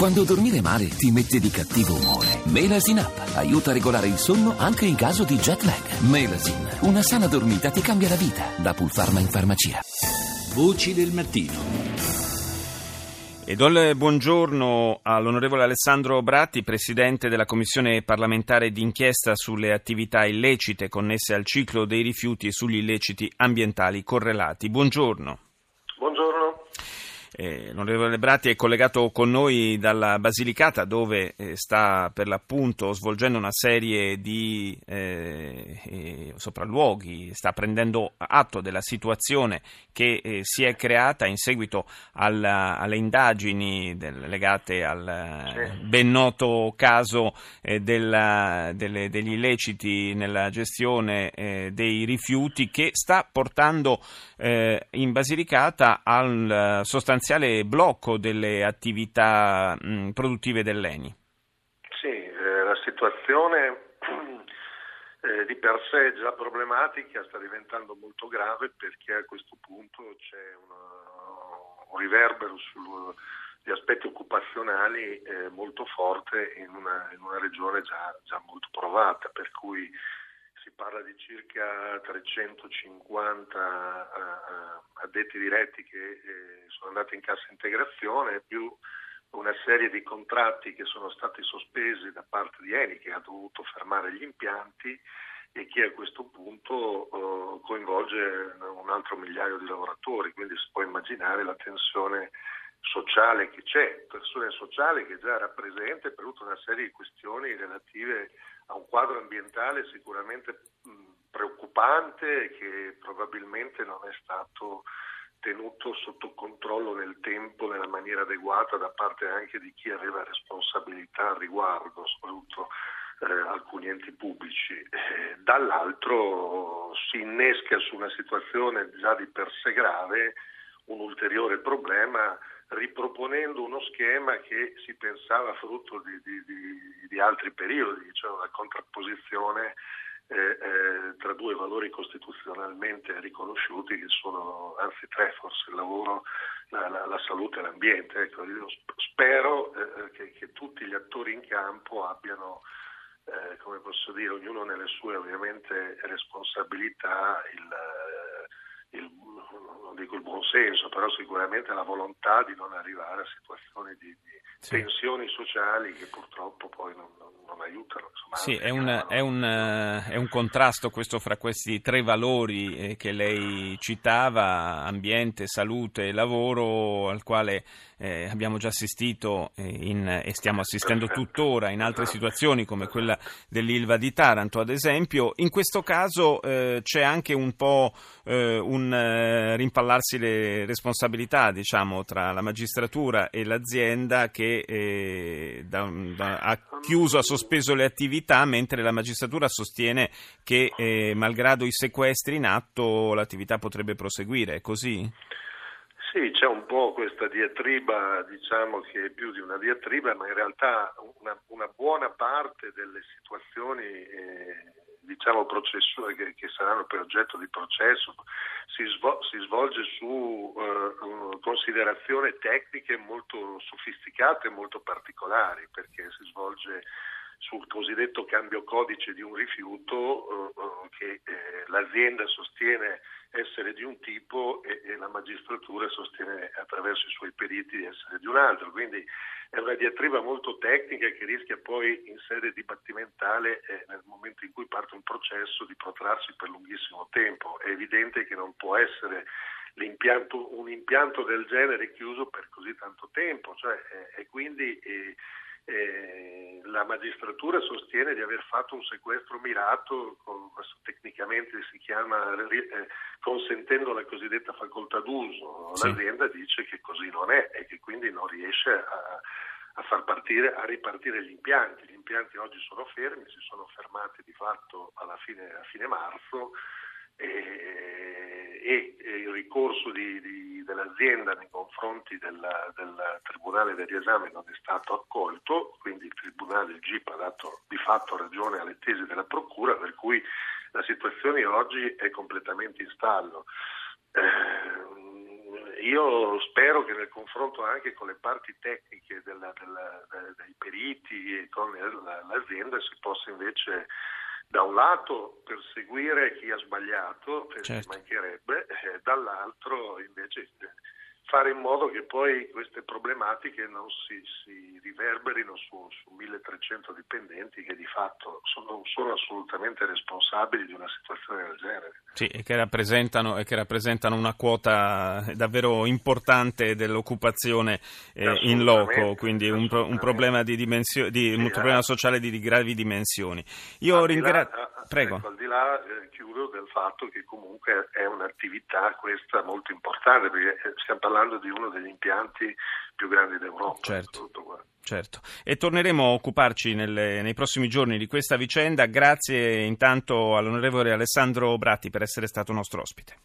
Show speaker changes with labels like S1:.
S1: Quando dormire male ti mette di cattivo umore. Melasin Up aiuta a regolare il sonno anche in caso di jet lag. Melasin, una sana dormita ti cambia la vita. Da Pulpharma in farmacia.
S2: Voci del mattino.
S3: E do il buongiorno all'onorevole Alessandro Bratti, presidente della Commissione parlamentare d'inchiesta sulle attività illecite connesse al ciclo dei rifiuti e sugli illeciti ambientali correlati. Buongiorno. Eh, l'onorevole Bratti è collegato con noi dalla Basilicata dove eh, sta per l'appunto svolgendo una serie di eh, eh sopralluoghi, sta prendendo atto della situazione che eh, si è creata in seguito alla, alle indagini del, legate al ben noto caso eh, della, delle, degli illeciti nella gestione dei rifiuti che sta portando in Basilicata al sostanziale sostanziale blocco delle attività produttive dell'ENI.
S4: Sì, eh, la situazione eh, di per sé già problematica sta diventando molto grave perché a questo punto c'è una, un riverbero sugli aspetti occupazionali eh, molto forte in una, in una regione già, già molto provata, per cui si parla di circa 350 uh, addetti diretti che eh, sono andati in cassa integrazione, più una serie di contratti che sono stati sospesi da parte di Eni che ha dovuto fermare gli impianti e che a questo punto coinvolge un altro migliaio di lavoratori, quindi si può immaginare la tensione sociale che c'è, tensione sociale che già rappresenta per tutta una serie di questioni relative a un quadro ambientale sicuramente preoccupante che probabilmente non è stato tenuto sotto controllo nel tempo nella maniera adeguata da parte anche di chi aveva responsabilità al riguardo, soprattutto eh, alcuni enti pubblici. Eh, dall'altro si innesca su una situazione già di per sé grave un ulteriore problema riproponendo uno schema che si pensava frutto di, di, di, di altri periodi, cioè una contrapposizione eh, eh, tra due valori costituzionalmente riconosciuti che sono, anzi tre forse, il lavoro, la, la, la salute e l'ambiente. Ecco, spero eh, che, che, tutti gli attori in campo abbiano, eh, come posso dire, ognuno nelle sue ovviamente responsabilità il il, non dico il buon senso, però sicuramente la volontà di non arrivare a situazioni di, di sì. tensioni sociali che purtroppo poi non, non, non aiutano. Insomma,
S3: sì, è un, è, un, è un, contrasto questo fra questi tre valori eh, che lei citava, ambiente, salute e lavoro, al quale eh, abbiamo già assistito eh, in, e stiamo assistendo tuttora in altre situazioni come quella dell'Ilva di Taranto, ad esempio. In questo caso eh, c'è anche un po' eh, un eh, rimpallarsi le responsabilità, diciamo, tra la magistratura e l'azienda che eh, da, da, ha chiuso, ha sospeso le attività, mentre la magistratura sostiene che, eh, malgrado i sequestri in atto, l'attività potrebbe proseguire. È così?
S4: Sì, c'è un po' questa diatriba, diciamo che è più di una diatriba, ma in realtà una, una buona parte delle situazioni eh, diciamo, che, che, saranno per oggetto di processo. Si, svol- si svolge su uh, considerazioni tecniche molto sofisticate e molto particolari, perché si svolge sul cosiddetto cambio codice di un rifiuto uh, uh, che eh, l'azienda sostiene essere di un tipo e, e, la magistratura sostiene attraverso i suoi periti di essere di un altro. Quindi è una diatriba molto tecnica che rischia poi in sede dibattimentale, eh, nel momento in cui parte un processo, di protrarsi per lunghissimo tempo. È evidente che non può essere un impianto del genere chiuso per così tanto tempo, cioè, eh, e quindi eh, eh, la magistratura sostiene di aver fatto un sequestro mirato, con, tecnicamente si chiama eh, consentendo la cosiddetta facoltà d'uso. Sì. L'azienda dice che così non è e che quindi non riesce a, a far partire, a ripartire gli impianti. Gli impianti oggi sono fermi, si sono fermati di fatto alla fine, a fine marzo e, e, e il ricorso di, di, dell'azienda nei confronti della, del Tribunale del riesame non è stato accolto, quindi il Tribunale, il GIP ha dato di fatto ragione alle tesi della Procura, per cui la situazione oggi è completamente in stallo. Eh, io spero che nel confronto anche con le parti tecniche della, della, dei periti e con l'azienda si possa invece da un lato perseguire chi ha sbagliato, certo. mancherebbe, e dall'altro invece fare in modo che poi queste problematiche non si, si riverberino su, su, 1300 dipendenti che di fatto sono, sono, assolutamente responsabili di una situazione del genere.
S3: Sì, e che rappresentano, e che rappresentano una quota davvero importante dell'occupazione eh, in loco, quindi un, un, problema, di dimensio- di, sì, un problema eh. sociale di, di, gravi dimensioni. Io ringrazio... Prego.
S4: Ecco, al di là, eh, chiudo, del fatto che comunque è un'attività questa molto importante, perché eh, stiamo parlando di uno degli impianti più grandi d'Europa.
S3: Certo. Certo, e torneremo a occuparci nelle, nei prossimi giorni di questa vicenda. Grazie intanto all'onorevole Alessandro Bratti per essere stato nostro ospite.